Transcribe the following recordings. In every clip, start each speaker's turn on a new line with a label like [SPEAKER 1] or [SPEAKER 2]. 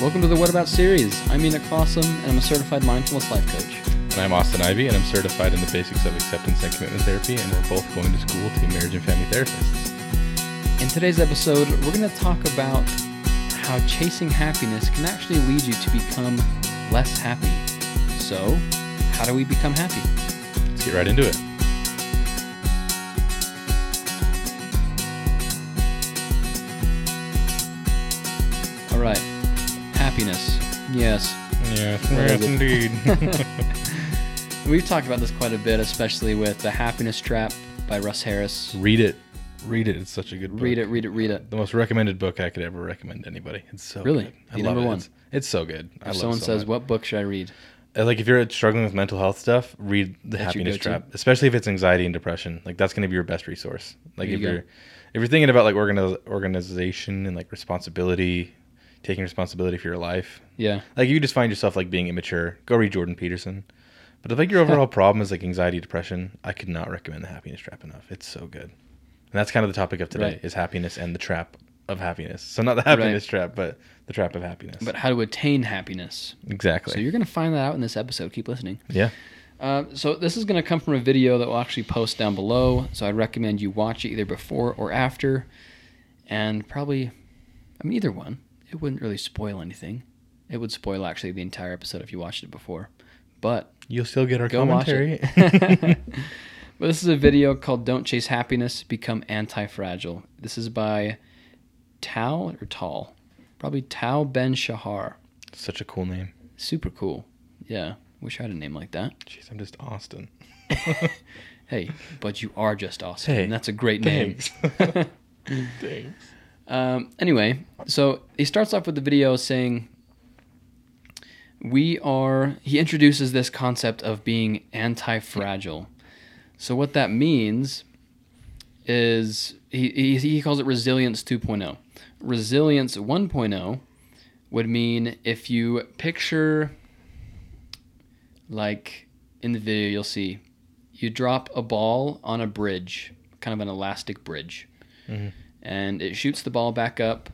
[SPEAKER 1] Welcome to the What About series. I'm Enoch Fossum, and I'm a certified mindfulness life coach.
[SPEAKER 2] And I'm Austin Ivy, and I'm certified in the basics of acceptance and commitment therapy, and we're both going to school to be marriage and family therapists.
[SPEAKER 1] In today's episode, we're going to talk about how chasing happiness can actually lead you to become less happy. So, how do we become happy?
[SPEAKER 2] Let's get right into it.
[SPEAKER 1] Happiness. Yes.
[SPEAKER 2] Yes, yes, indeed.
[SPEAKER 1] We've talked about this quite a bit, especially with The Happiness Trap by Russ Harris.
[SPEAKER 2] read it. Read it. It's such a good book.
[SPEAKER 1] Read it, read it, read it.
[SPEAKER 2] The most recommended book I could ever recommend to anybody. It's so
[SPEAKER 1] Really?
[SPEAKER 2] good. I
[SPEAKER 1] The
[SPEAKER 2] love
[SPEAKER 1] number
[SPEAKER 2] it.
[SPEAKER 1] one?
[SPEAKER 2] It's, it's so good. I
[SPEAKER 1] If
[SPEAKER 2] love
[SPEAKER 1] someone
[SPEAKER 2] it so
[SPEAKER 1] says,
[SPEAKER 2] much.
[SPEAKER 1] What book should I read?
[SPEAKER 2] Uh, like if you're struggling with mental health stuff, read the
[SPEAKER 1] That's
[SPEAKER 2] Happiness? Trap, especially if it's anxiety and depression. Like that's going to be your best resource. Like
[SPEAKER 1] There
[SPEAKER 2] if
[SPEAKER 1] you
[SPEAKER 2] you're if you're thinking about like organiz- organization and like responsibility, taking responsibility for your life.
[SPEAKER 1] Yeah.
[SPEAKER 2] Like you just find yourself like being immature, go read Jordan Peterson. But if like your overall problem is like anxiety, depression, I could not recommend the Happiness Trap enough. It's so good. And that's kind of the topic of today
[SPEAKER 1] Right.
[SPEAKER 2] is happiness and the trap of happiness. So not the happiness trap, but the trap of happiness.
[SPEAKER 1] But how to attain happiness.
[SPEAKER 2] exactly.
[SPEAKER 1] So you're going to find that out in this episode. Keep listening.
[SPEAKER 2] yeah.
[SPEAKER 1] Uh, so this is going to come from a video that we'll actually post down below. So I'd recommend you watch it either before or after, and probably, I mean, either one. It wouldn't really spoil anything. It would spoil actually the entire episode if you watched it before. But
[SPEAKER 2] You'll still get our commentary.
[SPEAKER 1] it. but this is a video called "Don't Chase Happiness, Become Anti-Fragile." This is by Tao or Tal, probably Tao Ben Shahar.
[SPEAKER 2] Such a cool name.
[SPEAKER 1] Super cool. Yeah, wish I had a name like that.
[SPEAKER 2] Jeez, I'm just Austin.
[SPEAKER 1] Hey, but you are just awesome.
[SPEAKER 2] Hey,
[SPEAKER 1] and that's a great name.
[SPEAKER 2] Thanks. Thanks.
[SPEAKER 1] Um, anyway, so he starts off with the video saying, We are, he introduces this concept of being anti fragile. So, what that means is he, he, he calls it resilience 2.0. Resilience 1.0 would mean if you picture, like in the video, you'll see, you drop a ball on a bridge, kind of an elastic bridge
[SPEAKER 2] Mhm.
[SPEAKER 1] and it shoots the ball back up,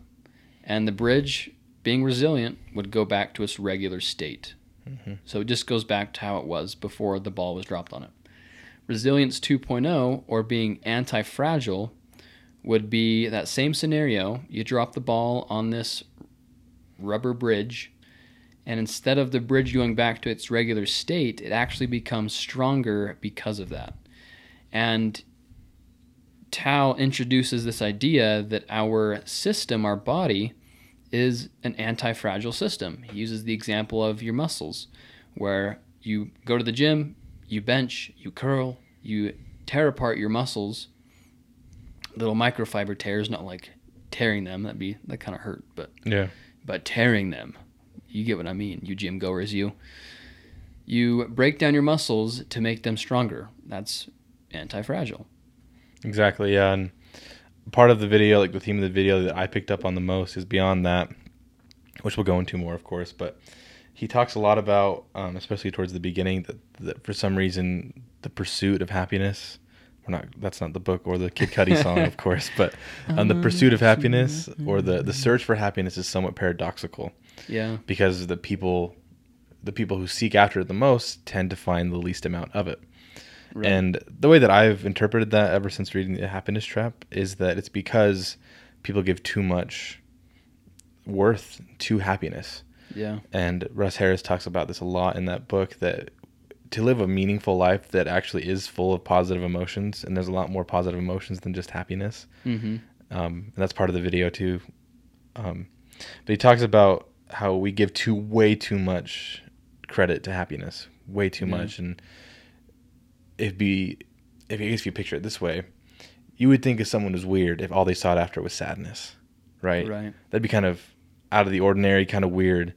[SPEAKER 1] and the bridge, being resilient, would go back to its regular state.
[SPEAKER 2] Mhm.
[SPEAKER 1] So it just goes back to how it was before the ball was dropped on it. Resilience 2.0, or being anti fragile, would be that same scenario. You drop the ball on this rubber bridge, and instead of the bridge going back to its regular state, it actually becomes stronger because of that. And Tao introduces this idea that our system, our body, is an anti fragile system. He uses the example of your muscles, where you go to the gym, you bench, you curl, you tear apart your muscles, little microfiber tears, not like tearing them, that'd be, that kind of hurt, but
[SPEAKER 2] Yeah.
[SPEAKER 1] but tearing them. You get what I mean, you gym goers, you. You break down your muscles to make them stronger. That's anti fragile.
[SPEAKER 2] Exactly. Yeah. And part of the video, like the theme of the video that I picked up on the most is beyond that, which we'll go into more, of course. But he talks a lot about, um, especially towards the beginning, that, that for some reason the pursuit of happiness. We're not. That's not the book or the Kid Cudi song, of course. But um, the pursuit of happiness or the the search for happiness is somewhat paradoxical
[SPEAKER 1] Yeah.
[SPEAKER 2] because the people, the people who seek after it the most tend to find the least amount of it.
[SPEAKER 1] Right.
[SPEAKER 2] And the way that I've interpreted that ever since reading The Happiness Trap is that it's because people give too much worth to happiness.
[SPEAKER 1] yeah.
[SPEAKER 2] And Russ Harris talks about this a lot in that book that to live a meaningful life that actually is full of positive emotions, and there's a lot more positive emotions than just happiness.
[SPEAKER 1] Mm-hmm.
[SPEAKER 2] Um, and that's part of the video too. Um, but he talks about how we give too way too much credit to happiness, way too
[SPEAKER 1] Yeah.
[SPEAKER 2] much, and it'd be if I guess if you picture it this way, you would think if someone was weird if all they sought after was sadness, right?
[SPEAKER 1] Right.
[SPEAKER 2] That'd be kind of out of the ordinary, kind of weird.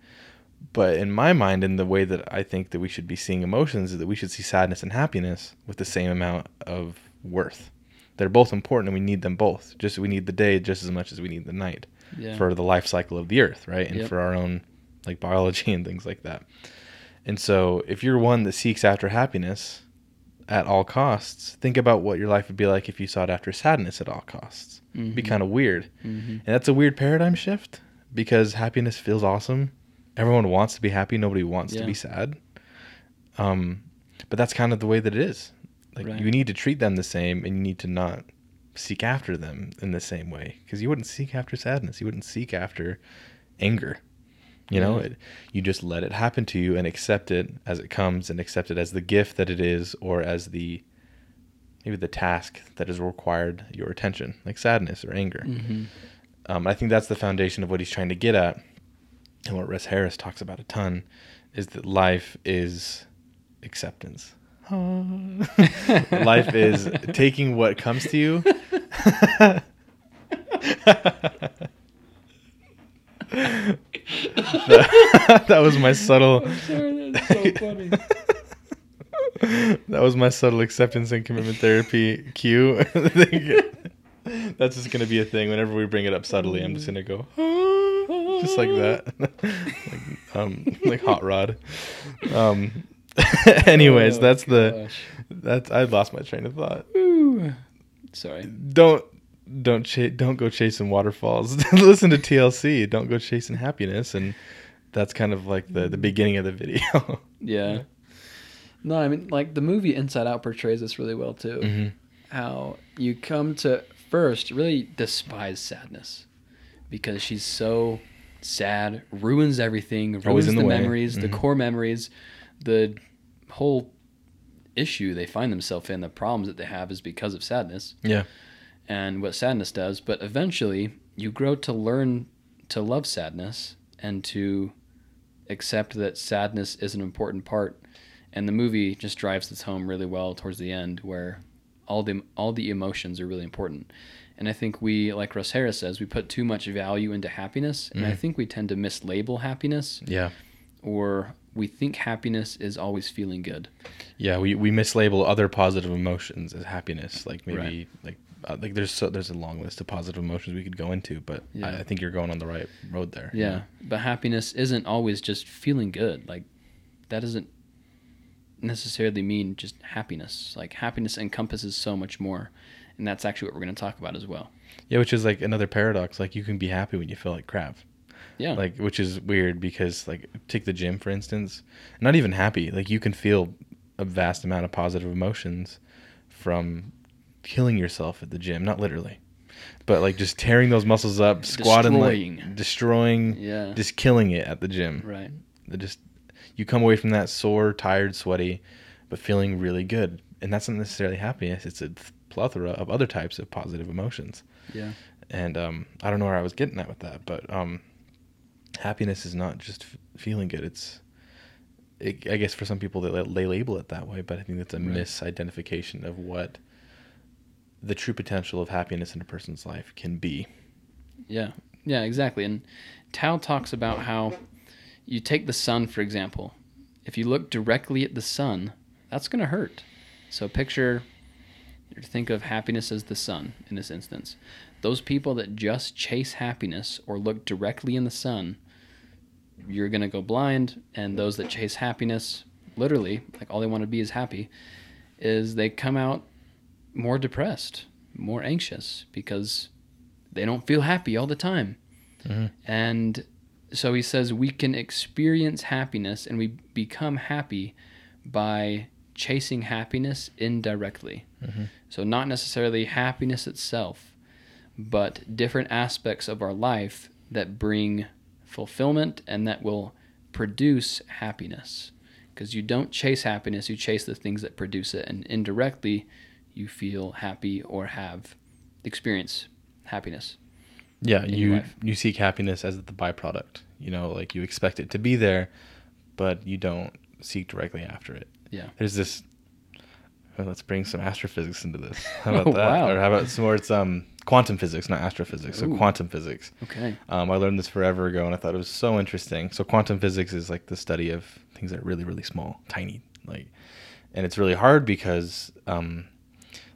[SPEAKER 2] But in my mind, in the way that I think that we should be seeing emotions, is that we should see sadness and happiness with the same amount of worth. They're both important, and we need them both. Just we need the day just as much as we need the night
[SPEAKER 1] Yeah.
[SPEAKER 2] for the life cycle of the earth, right? And
[SPEAKER 1] Yep.
[SPEAKER 2] for our own like biology and things like that. And so, if you're one that seeks after happiness at all costs, think about what your life would be like if you sought after sadness at all costs. It'd be kind of weird.
[SPEAKER 1] Mhm.
[SPEAKER 2] And that's a weird paradigm shift because happiness feels awesome Everyone wants to be happy. Nobody wants
[SPEAKER 1] Yeah.
[SPEAKER 2] to be sad. Um, but that's kind of the way that it is. Like
[SPEAKER 1] Right.
[SPEAKER 2] you need to treat them the same, and you need to not seek after them in the same way because you wouldn't seek after sadness. You wouldn't seek after anger. You know,
[SPEAKER 1] Yeah.
[SPEAKER 2] it, you just let it happen to you and accept it as it comes, and accept it as the gift that it is, or as the maybe the task that has required your attention, like sadness or anger.
[SPEAKER 1] Mm-hmm.
[SPEAKER 2] Um, I think that's the foundation of what he's trying to get at, and what Russ Harris talks about a ton, is that life is acceptance. life is taking what comes to you. that, that was my subtle.
[SPEAKER 1] sorry, so funny.
[SPEAKER 2] that was my subtle acceptance and commitment therapy cue. That's just gonna be a thing. Whenever we bring it up subtly, I'm just gonna go just like that, like, um, like hot rod. Um, anyways,
[SPEAKER 1] Oh,
[SPEAKER 2] that's the that's I lost my train of thought.
[SPEAKER 1] Woo. Sorry.
[SPEAKER 2] Don't don't don't go chasing waterfalls. Listen to TLC. Don't go chasing happiness, and that's kind of like the the beginning of the video.
[SPEAKER 1] Yeah. No, I mean, like the movie Inside Out portrays this really well too.
[SPEAKER 2] hmm
[SPEAKER 1] How you come to first really despise sadness because she's so sad, ruins everything, ruins
[SPEAKER 2] Always in
[SPEAKER 1] the,
[SPEAKER 2] the
[SPEAKER 1] memories, the
[SPEAKER 2] Mhm.
[SPEAKER 1] core memories, the whole issue they find themselves in, the problems that they have is because of sadness
[SPEAKER 2] Yeah.
[SPEAKER 1] And what sadness does. But eventually, you grow to learn to love sadness and to accept that sadness is an important part. And the movie just drives this home really well towards the end, where all the all the emotions are really important. And I think we, like Russ Harris says, we put too much value into happiness, and I
[SPEAKER 2] Mhm.
[SPEAKER 1] think we tend to mislabel happiness,
[SPEAKER 2] Yeah.
[SPEAKER 1] or we think happiness is always feeling good.
[SPEAKER 2] Yeah, we, we mislabel other positive emotions as happiness. Like maybe
[SPEAKER 1] Right.
[SPEAKER 2] like uh, like there's so there's a long list of positive emotions we could go into, but
[SPEAKER 1] Yeah.
[SPEAKER 2] I, I think you're going on the right road there. you
[SPEAKER 1] Yeah, but happiness isn't always just feeling good. Like that doesn't necessarily mean just happiness. Like happiness encompasses so much more, and that's actually what we're going to talk about as well.
[SPEAKER 2] Yeah, which is like another paradox. Like you can be happy when you feel like crap.
[SPEAKER 1] Yeah.
[SPEAKER 2] Like which is weird because like take the gym for instance. Not even happy. Like you can feel a vast amount of positive emotions from killing yourself at the gym, not literally. But like just tearing those muscles up, squatting
[SPEAKER 1] Destroying.
[SPEAKER 2] like destroying
[SPEAKER 1] yeah.
[SPEAKER 2] just killing it at the gym.
[SPEAKER 1] right.
[SPEAKER 2] It just you come away from that sore, tired, sweaty, but feeling really good. And that's not necessarily happiness. It's a plethora of other types of positive emotions.
[SPEAKER 1] Yeah.
[SPEAKER 2] And um, I don't know where I was getting at with that, but um, happiness is not just f- feeling good. It's, it, I guess, for some people they, they label it that way, but I think that's a
[SPEAKER 1] Right.
[SPEAKER 2] misidentification of what the true potential of happiness in a person's life can be.
[SPEAKER 1] Yeah. Yeah. Exactly. And Tao talks about how you take the sun for example. If you look directly at the sun, that's going to hurt. So picture think of happiness as the sun in this instance. Those people that just chase happiness or look directly in the sun, you're going to go blind. And those that chase happiness, literally, like all they want to be is happy, is they come out more depressed, more anxious because they don't feel happy all the time.
[SPEAKER 2] Mhm.
[SPEAKER 1] And so he says we can experience happiness and we become happy by chasing happiness indirectly.
[SPEAKER 2] Mhm.
[SPEAKER 1] So, not necessarily happiness itself, but different aspects of our life that bring fulfillment and that will produce happiness. Because you don't chase happiness, you chase the things that produce it. And indirectly, you feel happy or have experience happiness.
[SPEAKER 2] Yeah, you you seek happiness as the byproduct. You know, like you expect it to be there, but you don't seek directly after it.
[SPEAKER 1] Yeah.
[SPEAKER 2] There's this. well, let's bring some astrophysics into this. How
[SPEAKER 1] Oh,
[SPEAKER 2] about that?
[SPEAKER 1] wow.
[SPEAKER 2] Or how about some more? It's um quantum physics, not astrophysics. So quantum physics.
[SPEAKER 1] Okay.
[SPEAKER 2] Um, I learned this forever ago, and I thought it was so interesting. So quantum physics is like the study of things that are really, really small, tiny, like, and it's really hard because, um,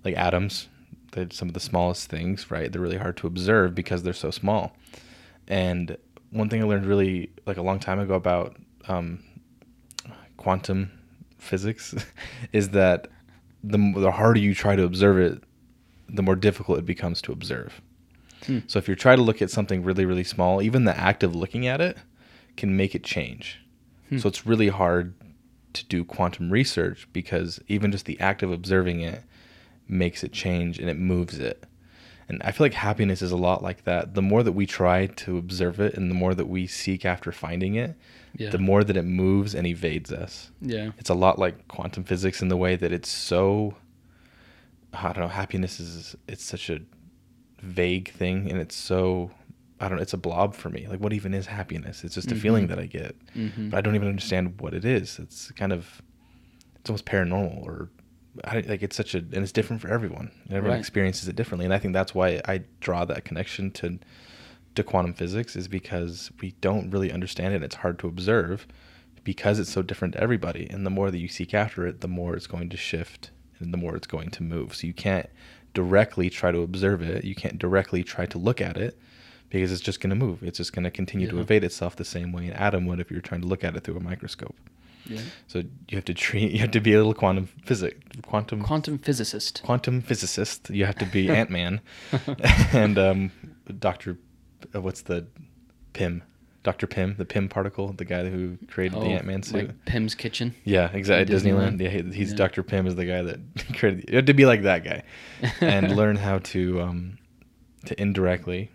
[SPEAKER 2] like atoms, they're some of the smallest things, right? They're really hard to observe because they're so small. And one thing I learned really like a long time ago about um, quantum physics is that the the harder you try to observe it, the more difficult it becomes to observe.
[SPEAKER 1] Hmm.
[SPEAKER 2] So if you try to look at something really really small, even the act of looking at it can make it change.
[SPEAKER 1] Hmm.
[SPEAKER 2] So it's really hard to do quantum research because even just the act of observing it makes it change and it moves it. And I feel like happiness is a lot like that. The more that we try to observe it and the more that we seek after finding it,
[SPEAKER 1] Yeah.
[SPEAKER 2] the more that it moves and evades us.
[SPEAKER 1] yeah.
[SPEAKER 2] It's a lot like quantum physics in the way that it's so I don't know, happiness is it's such a vague thing and it's so I don't know, it's a blob for me. Like what even is happiness? It's just a feeling that I get.
[SPEAKER 1] Mm-hmm.
[SPEAKER 2] But I don't even understand what it is. It's kind of it's almost paranormal or I, like it's such a and it's different for everyone. And everyone
[SPEAKER 1] Right.
[SPEAKER 2] experiences it differently, and I think that's why I draw that connection to to quantum physics is because we don't really understand it. It's hard to observe because it's so different to everybody. And the more that you seek after it, the more it's going to shift and the more it's going to move. So you can't directly try to observe it. You can't directly try to look at it because it's just going to move. It's just going to continue to evade itself the same way an atom would if you were trying to look at it through a microscope.
[SPEAKER 1] Yeah.
[SPEAKER 2] So you have to treat. You have to be a little quantum physic, quantum
[SPEAKER 1] Quantum physicist.
[SPEAKER 2] quantum physicist. You have to be Ant Man, and um, Doctor. Uh, what's the Pym? Doctor Pym, the Pym particle, the guy who created the
[SPEAKER 1] Oh,
[SPEAKER 2] Ant Man suit.
[SPEAKER 1] Like Pym's Kitchen.
[SPEAKER 2] yeah, exactly.
[SPEAKER 1] at
[SPEAKER 2] Disneyland.
[SPEAKER 1] Disneyland.
[SPEAKER 2] Yeah, he's
[SPEAKER 1] Yeah.
[SPEAKER 2] Doctor Pym is the guy that created. You have to be like that guy, and learn how to um, to indirectly,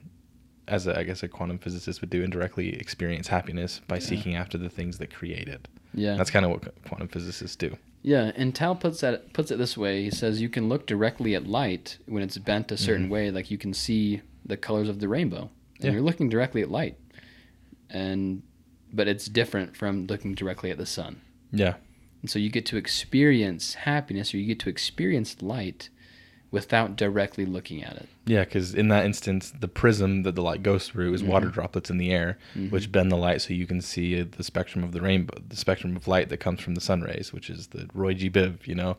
[SPEAKER 2] as a, I guess a quantum physicist would do, indirectly experience happiness by
[SPEAKER 1] Yeah.
[SPEAKER 2] seeking after the things that create it.
[SPEAKER 1] Yeah.
[SPEAKER 2] That's kind of what quantum physicists do.
[SPEAKER 1] Yeah, and Tal puts that puts it this way. He says you can look directly at light when it's bent a certain
[SPEAKER 2] Mhm.
[SPEAKER 1] way, like you can see the colors of the rainbow, and
[SPEAKER 2] Yeah.
[SPEAKER 1] you're looking directly at light, and but it's different from looking directly at the sun.
[SPEAKER 2] Yeah.
[SPEAKER 1] And so you get to experience happiness, or you get to experience light, without directly looking at it.
[SPEAKER 2] Yeah, because in that instance, the prism that the light goes through is water
[SPEAKER 1] Mhm.
[SPEAKER 2] droplets in the air,
[SPEAKER 1] Mhm.
[SPEAKER 2] which bend the light so you can see the spectrum of the rainbow, the spectrum of light that comes from the sun rays, which is the Roy G. Biv, you know.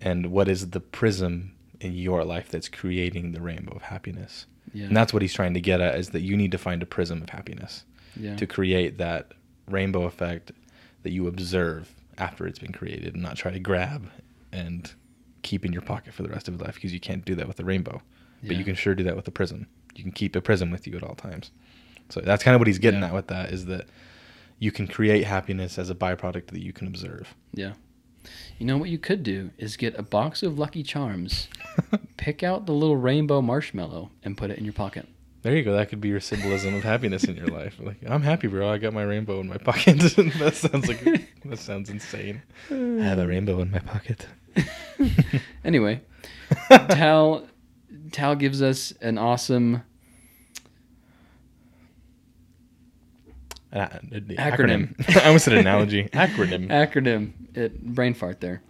[SPEAKER 2] And what is the prism in your life that's creating the rainbow of happiness?
[SPEAKER 1] Yeah.
[SPEAKER 2] And that's what he's trying to get at is that you need to find a prism of happiness
[SPEAKER 1] yeah.
[SPEAKER 2] to create that rainbow effect that you observe after it's been created and not try to grab and keep in your pocket for the rest of your life because you can't do that with a rainbow. But you can sure do that with a prism. You can keep a prism with you at all times. So that's kind of what he's getting
[SPEAKER 1] Yeah.
[SPEAKER 2] at with that is that you can create happiness as a byproduct that you can observe.
[SPEAKER 1] Yeah. You know what you could do is get a box of Lucky Charms, pick out the little rainbow marshmallow, and put it in your pocket.
[SPEAKER 2] There you go. That could be your symbolism of happiness in your life. Like, I'm happy, bro. I got my rainbow in my pocket. that sounds like that sounds insane. I have a rainbow in my pocket.
[SPEAKER 1] anyway, Tal Tal gives us an awesome
[SPEAKER 2] an
[SPEAKER 1] Acronym.
[SPEAKER 2] acronym. I almost said analogy. Acronym.
[SPEAKER 1] acronym. It brain fart there.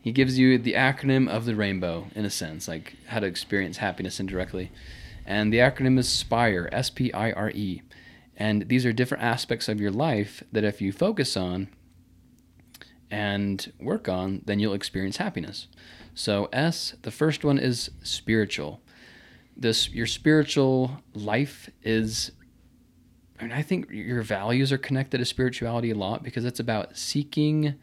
[SPEAKER 1] He gives you the acronym of the rainbow in a sense, like how to experience happiness indirectly. And the acronym is SPIRE, S P I R E. And these are different aspects of your life that if you focus on and work on, then you'll experience happiness. So S, the first one is spiritual. This your spiritual life is I mean I think your values are connected to spirituality a lot because it's about seeking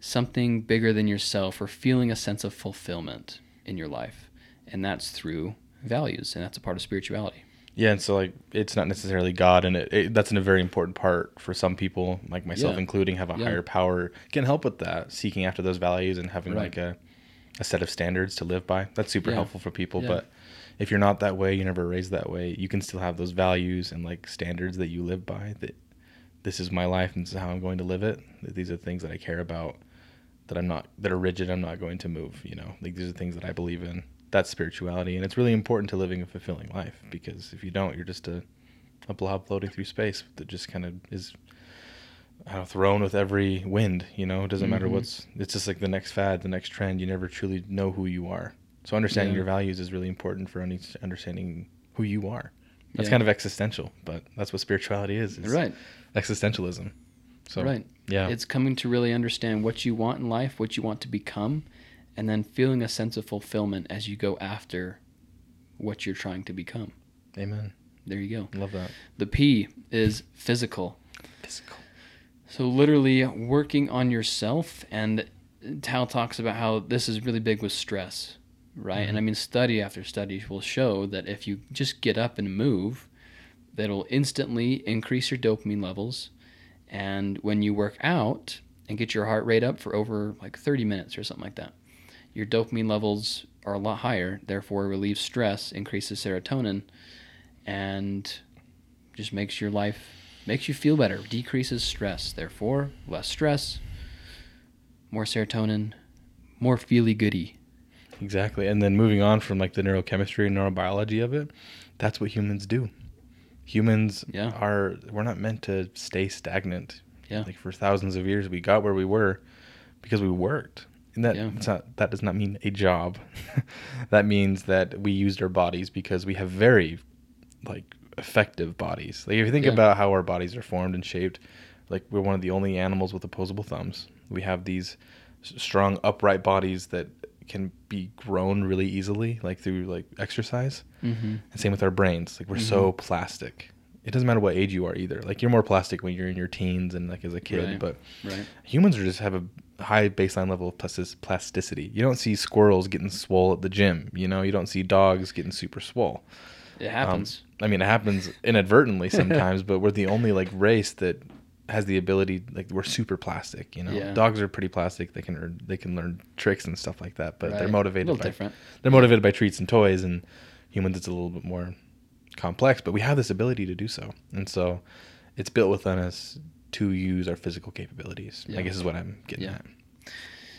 [SPEAKER 1] something bigger than yourself or feeling a sense of fulfillment in your life. And that's through values, and that's a part of spirituality.
[SPEAKER 2] Yeah, and so like it's not necessarily God, and it, it that's a very important part for some people, like myself
[SPEAKER 1] Yeah.
[SPEAKER 2] including, have a
[SPEAKER 1] Yeah.
[SPEAKER 2] higher power can help with that, seeking after those values and having
[SPEAKER 1] Right.
[SPEAKER 2] like a a set of standards to live by. That's super
[SPEAKER 1] Yeah.
[SPEAKER 2] helpful for people. But if you're not that way, you're never raised that way, you can still have those values and like standards that you live by. That this is my life and this is how I'm going to live it. That these are things that I care about. That I'm not that are rigid. I'm not going to move. You know, like these are things that I believe in. That's spirituality, and it's really important to living a fulfilling life because if you don't, you're just a a blob floating through space that just kind of is know, thrown with every wind. You know, it doesn't matter
[SPEAKER 1] Mhm.
[SPEAKER 2] what's. It's just like the next fad, the next trend. You never truly know who you are. So understanding
[SPEAKER 1] Yeah.
[SPEAKER 2] your values is really important for understanding who you are. That's
[SPEAKER 1] Yeah.
[SPEAKER 2] kind of existential, but that's what spirituality is. is
[SPEAKER 1] Right.
[SPEAKER 2] Existentialism. So
[SPEAKER 1] right.
[SPEAKER 2] yeah.
[SPEAKER 1] It's coming to really understand what you want in life, what you want to become, and then feeling a sense of fulfillment as you go after what you're trying to become.
[SPEAKER 2] Amen.
[SPEAKER 1] There you go.
[SPEAKER 2] Love that.
[SPEAKER 1] The P is physical.
[SPEAKER 2] Physical.
[SPEAKER 1] So literally working on yourself and Tal talks about how this is really big with stress, right? And I
[SPEAKER 2] Mhm.
[SPEAKER 1] mean study after study will show that if you just get up and move, that'll instantly increase your dopamine levels. And when you work out and get your heart rate up for over like 30 minutes or something like that, your dopamine levels are a lot higher, therefore relieves stress, increases serotonin, and just makes your life makes you feel better, decreases stress. Therefore, less stress, more serotonin, more feely goody.
[SPEAKER 2] Exactly. And then moving on from like the neurochemistry and neurobiology of it, that's what humans do. Humans
[SPEAKER 1] Yeah.
[SPEAKER 2] are we're not meant to stay stagnant.
[SPEAKER 1] Yeah.
[SPEAKER 2] Like for thousands of years we got where we were because we worked. That
[SPEAKER 1] Yeah.
[SPEAKER 2] not that does not mean a job. that means that we used our bodies because we have very like effective bodies. Like if you think
[SPEAKER 1] Yeah.
[SPEAKER 2] about how our bodies are formed and shaped, like we're one of the only animals with opposable thumbs. We have these strong upright bodies that can be grown really easily like through like exercise.
[SPEAKER 1] Mm-hmm.
[SPEAKER 2] And same with our brains. Like we're so plastic. It doesn't matter what age you are either. Like you're more plastic when you're in your teens and like as a kid,
[SPEAKER 1] Right.
[SPEAKER 2] but
[SPEAKER 1] Right.
[SPEAKER 2] humans are just have a high baseline level of plastic- plasticity. You don't see squirrels getting swole at the gym. You know, you don't see dogs getting super swole.
[SPEAKER 1] It
[SPEAKER 2] Um,
[SPEAKER 1] happens.
[SPEAKER 2] I mean, it happens inadvertently sometimes, but we're the only like race that has the ability. Like we're super plastic. You know,
[SPEAKER 1] Yeah.
[SPEAKER 2] dogs are pretty plastic. They can earn, they can learn tricks and stuff like that. But they're motivated
[SPEAKER 1] A little
[SPEAKER 2] by
[SPEAKER 1] different.
[SPEAKER 2] they're motivated by treats and toys, and humans it's a little bit more complex. But we have this ability to do so, and so it's built within us to use our physical capabilities.
[SPEAKER 1] Yeah.
[SPEAKER 2] I guess is what I'm getting
[SPEAKER 1] Yeah.
[SPEAKER 2] at.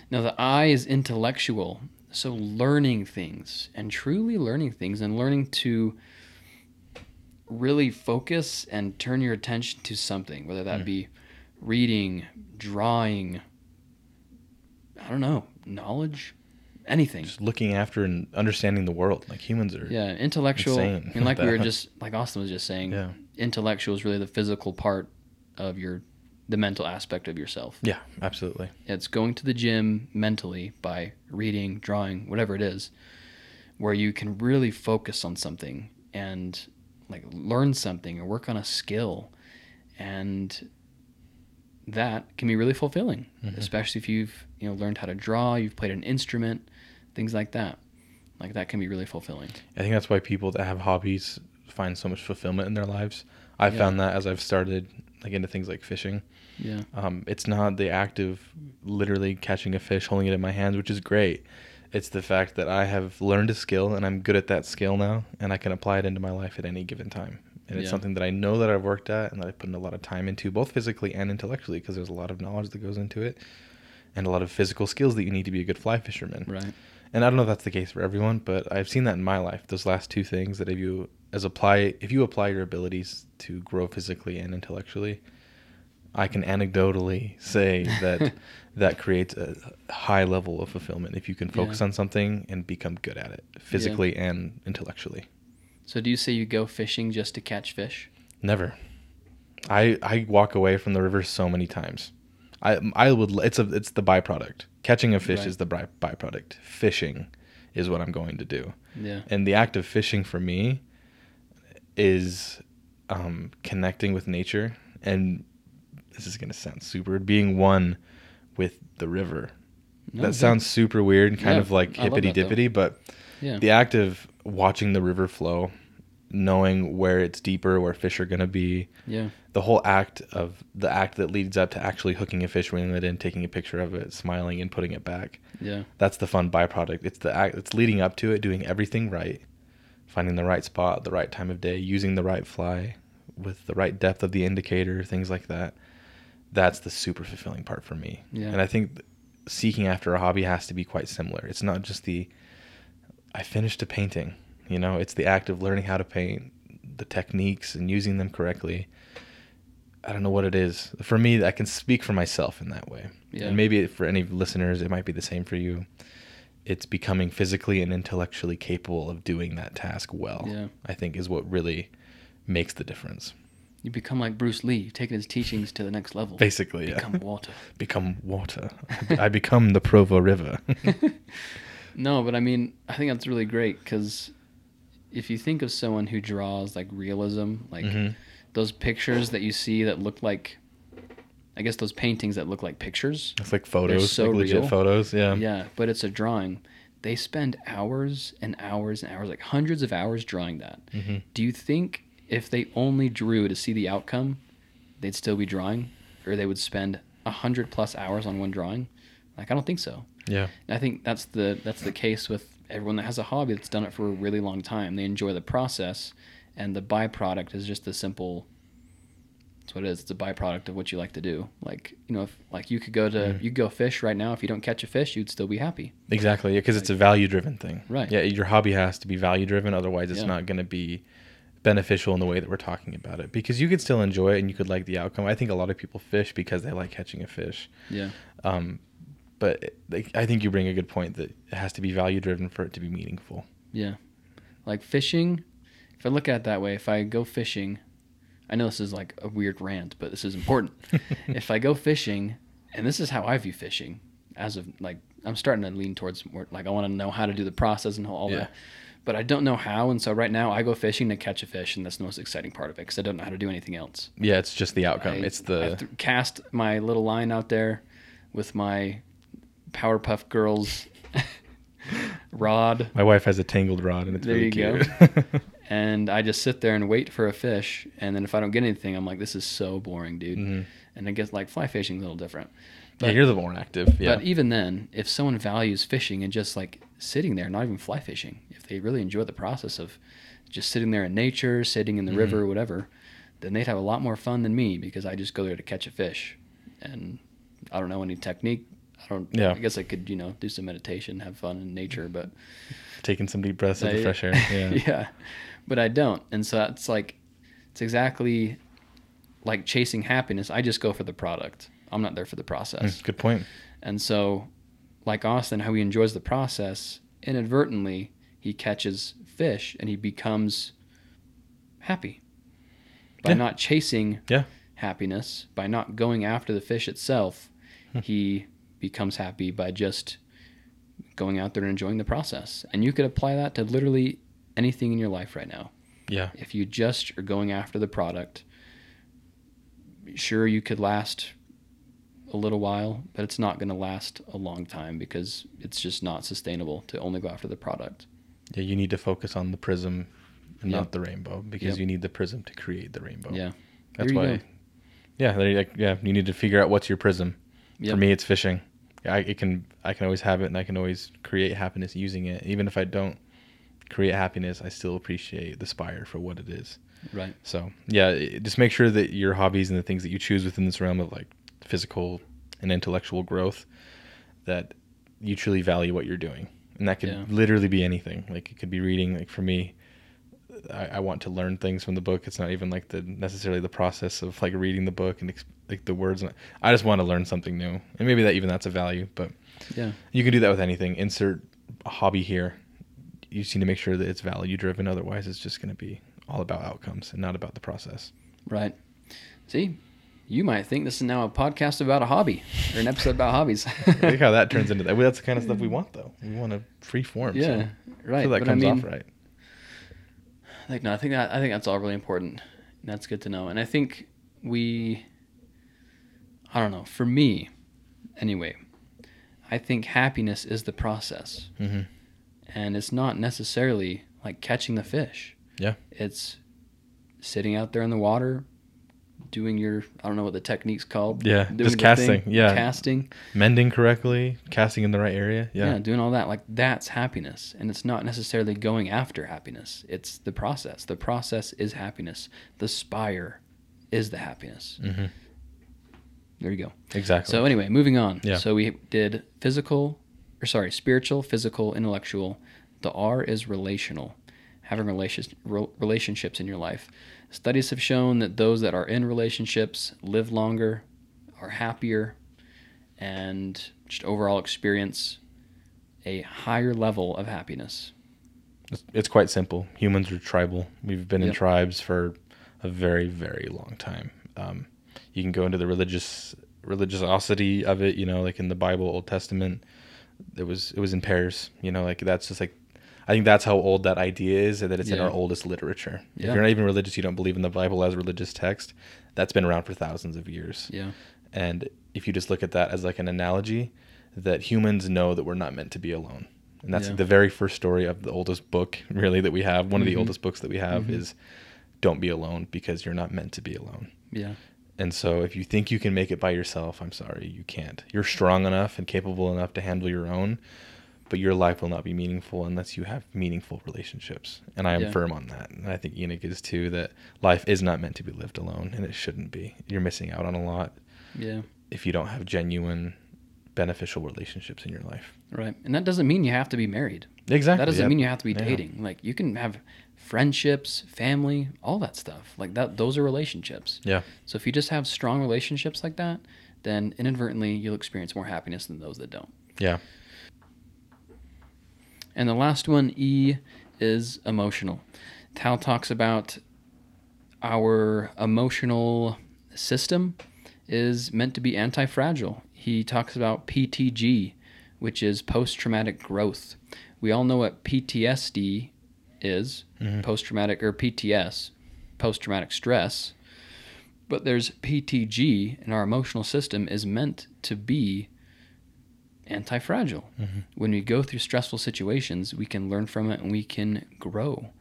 [SPEAKER 1] Now, the I is intellectual. So, learning things and truly learning things and learning to really focus and turn your attention to something, whether that
[SPEAKER 2] Mm.
[SPEAKER 1] be reading, drawing, I don't know, knowledge, anything.
[SPEAKER 2] Just looking after and understanding the world. Like humans are.
[SPEAKER 1] Yeah, intellectual.
[SPEAKER 2] Insane
[SPEAKER 1] And like we were just, like Austin was just saying,
[SPEAKER 2] Yeah.
[SPEAKER 1] intellectual is really the physical part of your, the mental aspect of yourself.
[SPEAKER 2] Yeah. Absolutely.
[SPEAKER 1] It's going to the gym mentally by reading, drawing, whatever it is, where you can really focus on something and like learn something or work on a skill. And that can be really fulfilling,
[SPEAKER 2] Mhm.
[SPEAKER 1] especially if you've, you know, learned how to draw, you've played an instrument, things like that. Like that can be really fulfilling.
[SPEAKER 2] I think that's why people that have hobbies find so much fulfillment in their lives. I've
[SPEAKER 1] Yeah.
[SPEAKER 2] found that as I've started like into things like fishing.
[SPEAKER 1] Yeah.
[SPEAKER 2] Um, it's not the act of literally catching a fish, holding it in my hands, which is great. It's the fact that I have learned a skill and I'm good at that skill now, and I can apply it into my life at any given time. And it's
[SPEAKER 1] Yeah.
[SPEAKER 2] something that I know that I've worked at and that I put in a lot of time into, both physically and intellectually, because there's a lot of knowledge that goes into it, and a lot of physical skills that you need to be a good fly fisherman.
[SPEAKER 1] Right.
[SPEAKER 2] And I don't know if that's the case for everyone, but I've seen that in my life. Those last two things that if you as apply if you apply your abilities to grow physically and intellectually, I can anecdotally say that that creates a high level of fulfillment if you can focus
[SPEAKER 1] Yeah.
[SPEAKER 2] on something and become good at it physically and intellectually.
[SPEAKER 1] So do you say you go fishing just to catch fish?
[SPEAKER 2] Never. I I walk away from the river so many times. I I would it's a it's the byproduct. Catching a fish
[SPEAKER 1] Right.
[SPEAKER 2] is the by, byproduct. Fishing is what I'm going to do.
[SPEAKER 1] Yeah.
[SPEAKER 2] And the act of fishing for me is um, connecting with nature and this is going to sound super being one with the river.
[SPEAKER 1] No,
[SPEAKER 2] that sounds super weird and kind
[SPEAKER 1] Yeah,
[SPEAKER 2] of like hippity dippity, but
[SPEAKER 1] Yeah.
[SPEAKER 2] the act of watching the river flow, knowing where it's deeper, where fish are going to be,
[SPEAKER 1] Yeah.
[SPEAKER 2] the whole act of the act that leads up to actually hooking a fish, reeling it in, taking a picture of it, smiling and putting it back.
[SPEAKER 1] Yeah.
[SPEAKER 2] That's the fun byproduct. It's the act. It's leading up to it, doing everything right, finding the right spot, the right time of day, using the right fly, with the right depth of the indicator, things like that. That's the super fulfilling part for me.
[SPEAKER 1] Yeah.
[SPEAKER 2] And I think seeking after a hobby has to be quite similar. It's not just the I finished a painting. You know, it's the act of learning how to paint, the techniques and using them correctly. I don't know what it is. For me, I can speak for myself in that way.
[SPEAKER 1] Yeah.
[SPEAKER 2] And maybe for any listeners, it might be the same for you. It's becoming physically and intellectually capable of doing that task well.
[SPEAKER 1] Yeah.
[SPEAKER 2] I think is what really makes the difference.
[SPEAKER 1] You become like Bruce Lee, taking his teachings to the next level.
[SPEAKER 2] Basically, yeah.
[SPEAKER 1] Become water.
[SPEAKER 2] Become water. I become the Provo River.
[SPEAKER 1] No, but I mean, I think that's really great because if you think of someone who draws like realism, like
[SPEAKER 2] Mhm.
[SPEAKER 1] those pictures that you see that look like, I guess those paintings that look like pictures.
[SPEAKER 2] It's like photos,
[SPEAKER 1] so
[SPEAKER 2] like legit
[SPEAKER 1] real.
[SPEAKER 2] photos. Yeah.
[SPEAKER 1] Yeah, but it's a drawing. They spend hours and hours and hours, like hundreds of hours drawing that.
[SPEAKER 2] hmm
[SPEAKER 1] Do you think if they only drew to see the outcome, they'd still be drawing, or they would spend a hundred plus hours on one drawing. Like I don't think so.
[SPEAKER 2] Yeah.
[SPEAKER 1] And I think that's the that's the case with everyone that has a hobby that's done it for a really long time. They enjoy the process, and the byproduct is just the simple. That's what it is. It's a byproduct of what you like to do. Like you know, if like you could go to
[SPEAKER 2] Mhm.
[SPEAKER 1] you could go fish right now. If you don't catch a fish, you'd still be happy.
[SPEAKER 2] Exactly, because it's a value driven thing.
[SPEAKER 1] Right.
[SPEAKER 2] Yeah, your hobby has to be value driven, otherwise it's
[SPEAKER 1] Yeah.
[SPEAKER 2] not going to be beneficial in the way that we're talking about it. Because you could still enjoy it and you could like the outcome. I think a lot of people fish because they like catching a fish.
[SPEAKER 1] Yeah.
[SPEAKER 2] Um, but like, I think you bring a good point that it has to be value driven for it to be meaningful.
[SPEAKER 1] Yeah. Like fishing, if I look at it that way, if I go fishing, I know this is like a weird rant, but this is important. if I go fishing, and this is how I view fishing, as of like, I'm starting to lean towards more like I want to know how to do the process and all
[SPEAKER 2] Yeah.
[SPEAKER 1] that. But I don't know how, and so right now I go fishing to catch a fish, and that's the most exciting part of it because I don't know how to do anything else.
[SPEAKER 2] Yeah, it's just the outcome.
[SPEAKER 1] I-
[SPEAKER 2] it's the
[SPEAKER 1] to cast my little line out there with my Powerpuff Girls rod,
[SPEAKER 2] my wife has a tangled rod and it's
[SPEAKER 1] There
[SPEAKER 2] really
[SPEAKER 1] you go.
[SPEAKER 2] cute.
[SPEAKER 1] and I just sit there and wait for a fish. And then if I don't get anything, I'm like, this is so boring, dude.
[SPEAKER 2] Mhm.
[SPEAKER 1] And I guess like fly fishing is a little different.
[SPEAKER 2] yeah,
[SPEAKER 1] But-
[SPEAKER 2] you're the more active. Yeah.
[SPEAKER 1] But even then, if someone values fishing and just like sitting there, not even fly fishing, if they really enjoy the process of just sitting there in nature, sitting in the
[SPEAKER 2] Mhm.
[SPEAKER 1] river, whatever, then they'd have a lot more fun than me because I just go there to catch a fish. And I don't know any technique. I don't.
[SPEAKER 2] Yeah.
[SPEAKER 1] I guess I could, you know, do some meditation, have fun in nature, but
[SPEAKER 2] Taking some deep breaths of the fresh air. Yeah.
[SPEAKER 1] yeah. But I don't. And so that's like it's exactly like chasing happiness. I just go for the product. I'm not there for the process.
[SPEAKER 2] Mm, Good point.
[SPEAKER 1] And so like Austin, how he enjoys the process, inadvertently he catches fish and he becomes happy. By
[SPEAKER 2] Yeah.
[SPEAKER 1] not chasing
[SPEAKER 2] Yeah.
[SPEAKER 1] happiness, by not going after the fish itself,
[SPEAKER 2] Hmm.
[SPEAKER 1] he becomes happy by just going out there and enjoying the process. And you could apply that to literally anything in your life right now.
[SPEAKER 2] Yeah.
[SPEAKER 1] If you just are going after the product, sure you could last a little while, but it's not going to last a long time because it's just not sustainable to only go after the product.
[SPEAKER 2] Yeah, you need to focus on the prism and
[SPEAKER 1] Yep.
[SPEAKER 2] not the rainbow because
[SPEAKER 1] Yep.
[SPEAKER 2] you need the prism to create the rainbow.
[SPEAKER 1] Yeah.
[SPEAKER 2] That's why.
[SPEAKER 1] go.
[SPEAKER 2] Yeah, like, yeah, you need to figure out what's your prism.
[SPEAKER 1] Yep.
[SPEAKER 2] For me, it's fishing. I it can I can always have it, and I can always create happiness using it. Even if I don't create happiness, I still appreciate the spire for what it is.
[SPEAKER 1] Right.
[SPEAKER 2] So yeah, just make sure that your hobbies and the things that you choose within this realm of like physical and intellectual growth, that you truly value what you're doing, and that could
[SPEAKER 1] Yeah.
[SPEAKER 2] literally be anything. Like it could be reading. Like for me, I, I want to learn things from the book. It's not even like the necessarily the process of like reading the book and ex- like the words. I just want to learn something new, and maybe that even that's a value. But
[SPEAKER 1] Yeah.
[SPEAKER 2] you can do that with anything. Insert a hobby here. You just need to make sure that it's value driven. Otherwise, it's just going to be all about outcomes and not about the process.
[SPEAKER 1] Right. See, you might think this is now a podcast about a hobby or an episode about hobbies.
[SPEAKER 2] Look how that turns into that. That's the kind of stuff we want, though. We want a free form.
[SPEAKER 1] Yeah.
[SPEAKER 2] so
[SPEAKER 1] Right.
[SPEAKER 2] So that
[SPEAKER 1] but
[SPEAKER 2] comes
[SPEAKER 1] I mean,
[SPEAKER 2] off right.
[SPEAKER 1] Like no, I think that I think that's all really important. That's good to know. And I think we I don't know, for me anyway, I think happiness is the process.
[SPEAKER 2] Mm-hmm.
[SPEAKER 1] And it's not necessarily like catching the fish.
[SPEAKER 2] Yeah.
[SPEAKER 1] It's sitting out there in the water, doing your I don't know what the technique's called.
[SPEAKER 2] Yeah,
[SPEAKER 1] doing
[SPEAKER 2] just casting, yeah.
[SPEAKER 1] Casting.
[SPEAKER 2] Mending correctly, casting in the right area.
[SPEAKER 1] Yeah.
[SPEAKER 2] Yeah.
[SPEAKER 1] doing all that. Like that's happiness. And it's not necessarily going after happiness. It's the process. The process is happiness. The spire is the happiness.
[SPEAKER 2] Mm-hmm.
[SPEAKER 1] There you go.
[SPEAKER 2] Exactly.
[SPEAKER 1] So anyway, moving on.
[SPEAKER 2] Yeah.
[SPEAKER 1] So we did physical or sorry, spiritual, physical, intellectual. The R is relational. Having relations relationships in your life. Studies have shown that those that are in relationships live longer, are happier, and just overall experience a higher level of happiness.
[SPEAKER 2] It's, it's quite simple. Humans are tribal. We've been in tribes for a very, very long time. Um, you can go into the religious religiosity of it. You know, like in the Bible, Old Testament, it was it was in pairs. You know, like that's just like I think that's how old that idea is, and that it's in our oldest literature. If you're not even religious, you don't believe in the Bible as religious text. That's been around for thousands of years.
[SPEAKER 1] Yeah.
[SPEAKER 2] And if you just look at that as like an analogy, that humans know that we're not meant to be alone. And that's
[SPEAKER 1] Yeah.
[SPEAKER 2] the very first story of the oldest book, really, that we have. One of the
[SPEAKER 1] Mhm.
[SPEAKER 2] oldest books that we have
[SPEAKER 1] Mhm.
[SPEAKER 2] is don't be alone because you're not meant to be alone.
[SPEAKER 1] Yeah.
[SPEAKER 2] And so if you think you can make it by yourself, I'm sorry, you can't. You're strong enough and capable enough to handle your own, but your life will not be meaningful unless you have meaningful relationships. And I am
[SPEAKER 1] Yeah.
[SPEAKER 2] firm on that. And I think Enoch is too that life is not meant to be lived alone and it shouldn't be. You're missing out on a lot
[SPEAKER 1] Yeah.
[SPEAKER 2] if you don't have genuine beneficial relationships in your life.
[SPEAKER 1] Right. And that doesn't mean you have to be married.
[SPEAKER 2] Exactly.
[SPEAKER 1] That doesn't
[SPEAKER 2] yeah.
[SPEAKER 1] mean you have to be
[SPEAKER 2] Yeah.
[SPEAKER 1] dating. Like you can have friendships, family, all that stuff. Like that those are relationships.
[SPEAKER 2] Yeah.
[SPEAKER 1] So if you just have strong relationships like that, then inadvertently you'll experience more happiness than those that don't.
[SPEAKER 2] Yeah.
[SPEAKER 1] And the last one, E, is emotional. Tal talks about our emotional system is meant to be anti fragile. He talks about PTG, which is post traumatic growth. We all know what PTSD is
[SPEAKER 2] Mhm.
[SPEAKER 1] post traumatic or PTS, post traumatic stress. But there's PTG, and our emotional system is meant to be anti fragile.
[SPEAKER 2] Mhm.
[SPEAKER 1] When we go through stressful situations, we can learn from it and we can grow.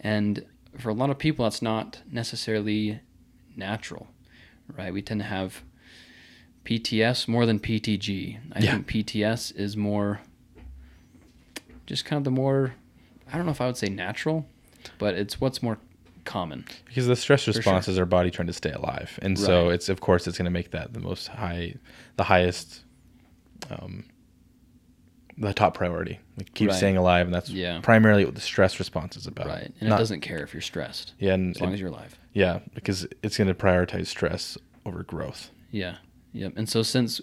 [SPEAKER 1] And for a lot of people, that's not necessarily natural, right? We tend to have PTS more than PTG. I
[SPEAKER 2] Yeah.
[SPEAKER 1] think PTS is more just kind of the more, I don't know if I would say natural, but it's what's more common.
[SPEAKER 2] Because the stress
[SPEAKER 1] sure.
[SPEAKER 2] response is our body trying to stay alive, and so it's of course it's going to make that the most high, the highest, um, the top priority. Like keep
[SPEAKER 1] Right.
[SPEAKER 2] staying alive, and that's
[SPEAKER 1] Yeah.
[SPEAKER 2] primarily what the stress response is about.
[SPEAKER 1] Right. And
[SPEAKER 2] Not-
[SPEAKER 1] it doesn't care if you're stressed
[SPEAKER 2] Yeah, and,
[SPEAKER 1] as long
[SPEAKER 2] and-
[SPEAKER 1] as you're alive.
[SPEAKER 2] yeah, because it's going to prioritize stress over growth.
[SPEAKER 1] Yeah. Yep. And so since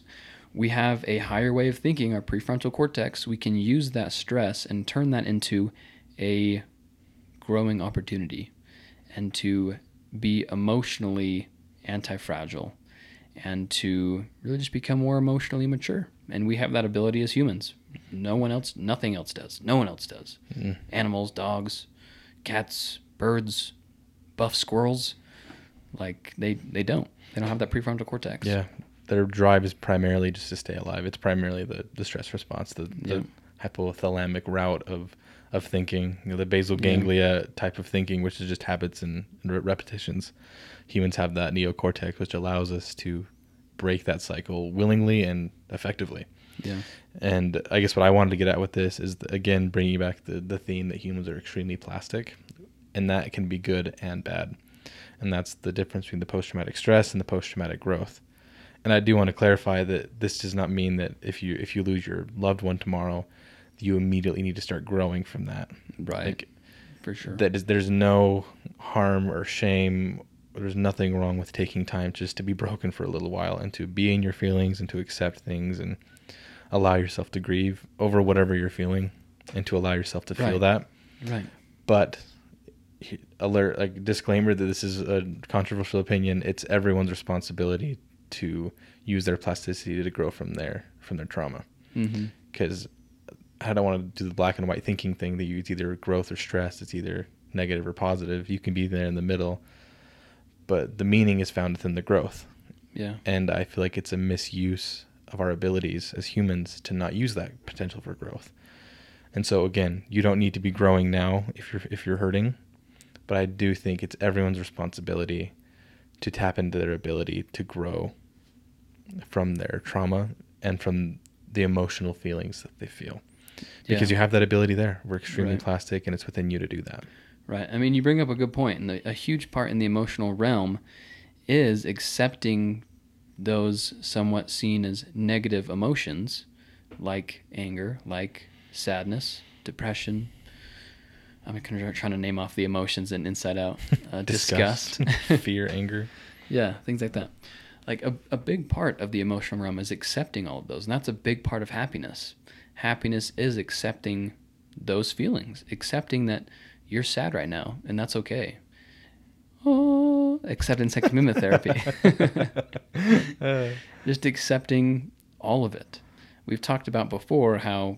[SPEAKER 1] we have a higher way of thinking, our prefrontal cortex, we can use that stress and turn that into a growing opportunity and to be emotionally anti-fragile and to really just become more emotionally mature. And we have that ability as humans. No one else, nothing else does. No one else does.
[SPEAKER 2] Mm.
[SPEAKER 1] Animals, dogs, cats, birds, buff squirrels, like they they don't. They don't have that prefrontal cortex.
[SPEAKER 2] Yeah, their drive is primarily just to stay alive. It's primarily the, the stress response, the,
[SPEAKER 1] Yeah.
[SPEAKER 2] the hypothalamic route of of thinking, you know, the basal
[SPEAKER 1] Yeah.
[SPEAKER 2] ganglia type of thinking, which is just habits and, and repetitions. Humans have that neocortex, which allows us to break that cycle willingly and effectively.
[SPEAKER 1] Yeah.
[SPEAKER 2] And I guess what I wanted to get at with this is again bringing back the the theme that humans are extremely plastic, and that can be good and bad, and that's the difference between the post traumatic stress and the post traumatic growth. And I do want to clarify that this does not mean that if you if you lose your loved one tomorrow, you immediately need to start growing from that.
[SPEAKER 1] Right.
[SPEAKER 2] Like
[SPEAKER 1] for sure.
[SPEAKER 2] that is there's no harm or shame. There's nothing wrong with taking time just to be broken for a little while and to be in your feelings and to accept things and allow yourself to grieve over whatever you're feeling and to allow yourself to feel
[SPEAKER 1] Right.
[SPEAKER 2] that.
[SPEAKER 1] right.
[SPEAKER 2] But alert like disclaimer that this is a controversial opinion. It's everyone's responsibility to use their plasticity to grow from their from their trauma
[SPEAKER 1] Mm-hmm.
[SPEAKER 2] I don't want to do the black and white thinking thing that you it's either growth or stress. It's either negative or positive. You can be there in the middle, but the meaning is found within the growth.
[SPEAKER 1] Yeah.
[SPEAKER 2] And I feel like it's a misuse of our abilities as humans to not use that potential for growth. And so again, you don't need to be growing now if you're if you're hurting, but I do think it's everyone's responsibility to tap into their ability to grow from their trauma and from the emotional feelings that they feel. Because
[SPEAKER 1] Yeah.
[SPEAKER 2] you have that ability there. We're extremely
[SPEAKER 1] Right.
[SPEAKER 2] plastic and it's within you to do that.
[SPEAKER 1] Right. I mean, you bring up a good point, and the, a huge part in the emotional realm is accepting those somewhat seen as negative emotions, like anger, like sadness, depression. I'm kind of trying to name off the emotions in Inside Out. Uh, disgust,
[SPEAKER 2] fear, anger.
[SPEAKER 1] Yeah, things like that. Like a, a big part of the emotional realm is accepting all of those. And that's a big part of happiness. Happiness is accepting those feelings, accepting that you're sad right now, and that's okay. Oh, acceptance and community
[SPEAKER 2] Uh,
[SPEAKER 1] Just accepting all of it. We've talked about before how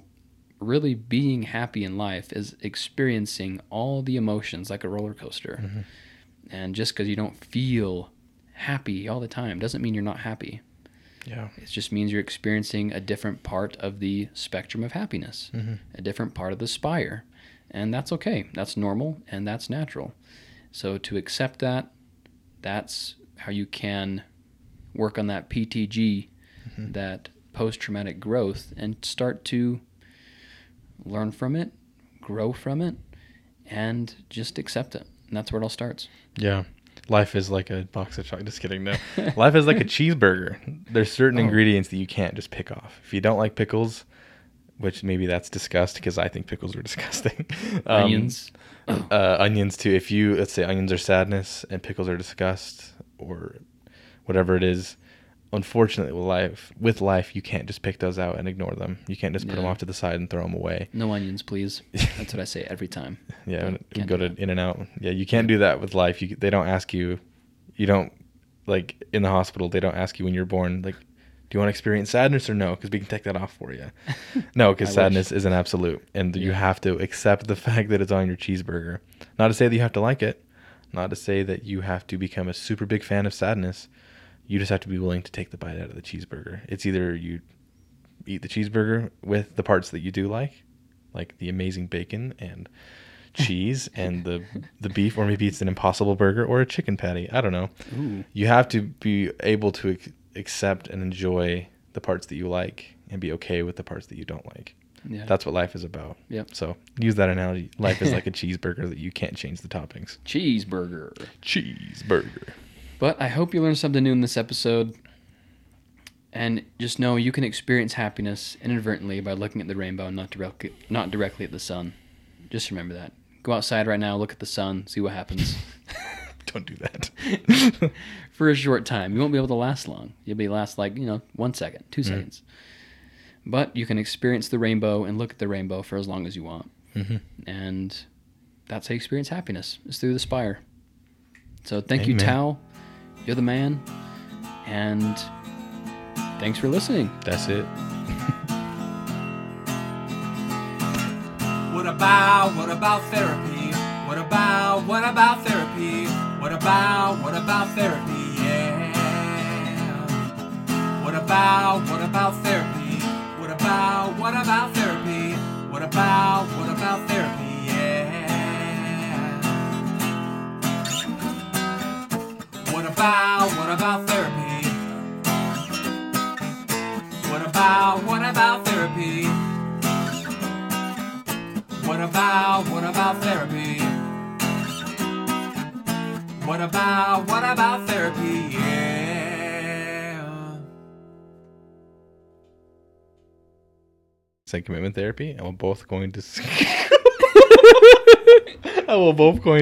[SPEAKER 1] really being happy in life is experiencing all the emotions like a roller coaster.
[SPEAKER 2] Mhm.
[SPEAKER 1] And just because you don't feel happy all the time doesn't mean you're not happy.
[SPEAKER 2] Yeah.
[SPEAKER 1] It just means you're experiencing a different part of the spectrum of happiness,
[SPEAKER 2] hmm
[SPEAKER 1] a different part of the spire. And that's okay. That's normal and that's natural. So to accept that, that's how you can work on that PTG,
[SPEAKER 2] Mm-hmm.
[SPEAKER 1] that post traumatic growth, and start to learn from it, grow from it, and just accept it. And that's where it all starts.
[SPEAKER 2] Yeah. Life is like a box of chocolate. Just kidding. No. Life is like a cheeseburger. There's certain
[SPEAKER 1] Oh.
[SPEAKER 2] ingredients that you can't just pick off. If you don't like pickles, which maybe that's disgust because I think pickles are disgusting. Um,
[SPEAKER 1] Onions.
[SPEAKER 2] Uh, onions too. If you let's say onions are sadness and pickles are disgust or whatever it is, unfortunately with life with life you can't just pick those out and ignore them. You can't just put them off to the side and throw them away.
[SPEAKER 1] No onions, please. That's what I say every time.
[SPEAKER 2] Yeah,
[SPEAKER 1] But
[SPEAKER 2] and
[SPEAKER 1] can't
[SPEAKER 2] go to
[SPEAKER 1] that.
[SPEAKER 2] In-N-Out. Yeah, you can't do that with life. You they don't ask you. You don't like in the hospital. They don't ask you when you're born. Like, do you want to experience sadness or no? Because we can take that off for you. No, because
[SPEAKER 1] wish.
[SPEAKER 2] sadness is an absolute, and you have to accept the fact that it's on your cheeseburger. Not to say that you have to like it. Not to say that you have to become a super big fan of sadness. You just have to be willing to take the bite out of the cheeseburger. It's either you eat the cheeseburger with the parts that you do like, like the amazing bacon and cheese and the the beef, or maybe it's an impossible burger or a chicken patty. I don't know.
[SPEAKER 1] Ooh.
[SPEAKER 2] You have to be able to ac- accept and enjoy the parts that you like and be okay with the parts that you don't like.
[SPEAKER 1] Yeah.
[SPEAKER 2] That's what life is about.
[SPEAKER 1] Yep.
[SPEAKER 2] So use that analogy. Life is like a cheeseburger that you can't change the toppings.
[SPEAKER 1] cheeseburger.
[SPEAKER 2] Cheeseburger.
[SPEAKER 1] But I hope you learned something new in this episode. And just know you can experience happiness inadvertently by looking at the rainbow and not directly, not directly at the sun. Just remember that. Go outside right now, look at the sun, see what happens.
[SPEAKER 2] Don't do that.
[SPEAKER 1] For a short time. You won't be able to last long. You'll be last like, you know, one second, two
[SPEAKER 2] Mm.
[SPEAKER 1] seconds. But you can experience the rainbow and look at the rainbow for as long as you want.
[SPEAKER 2] hmm
[SPEAKER 1] And that's how you experience happiness, is through the spire. So thank you, Tao. You're the man. And thanks for listening.
[SPEAKER 2] That's it.
[SPEAKER 3] What about, what about therapy? What about, what about therapy? What about, what about therapy? Yeah. What about, what about therapy? What about, what about therapy? What about, what about therapy? About, what about therapy? What about, what about therapy? What about, what about therapy? What about, what about therapy? Yeah.
[SPEAKER 2] Say commitment therapy, and we're both going to. and we're both going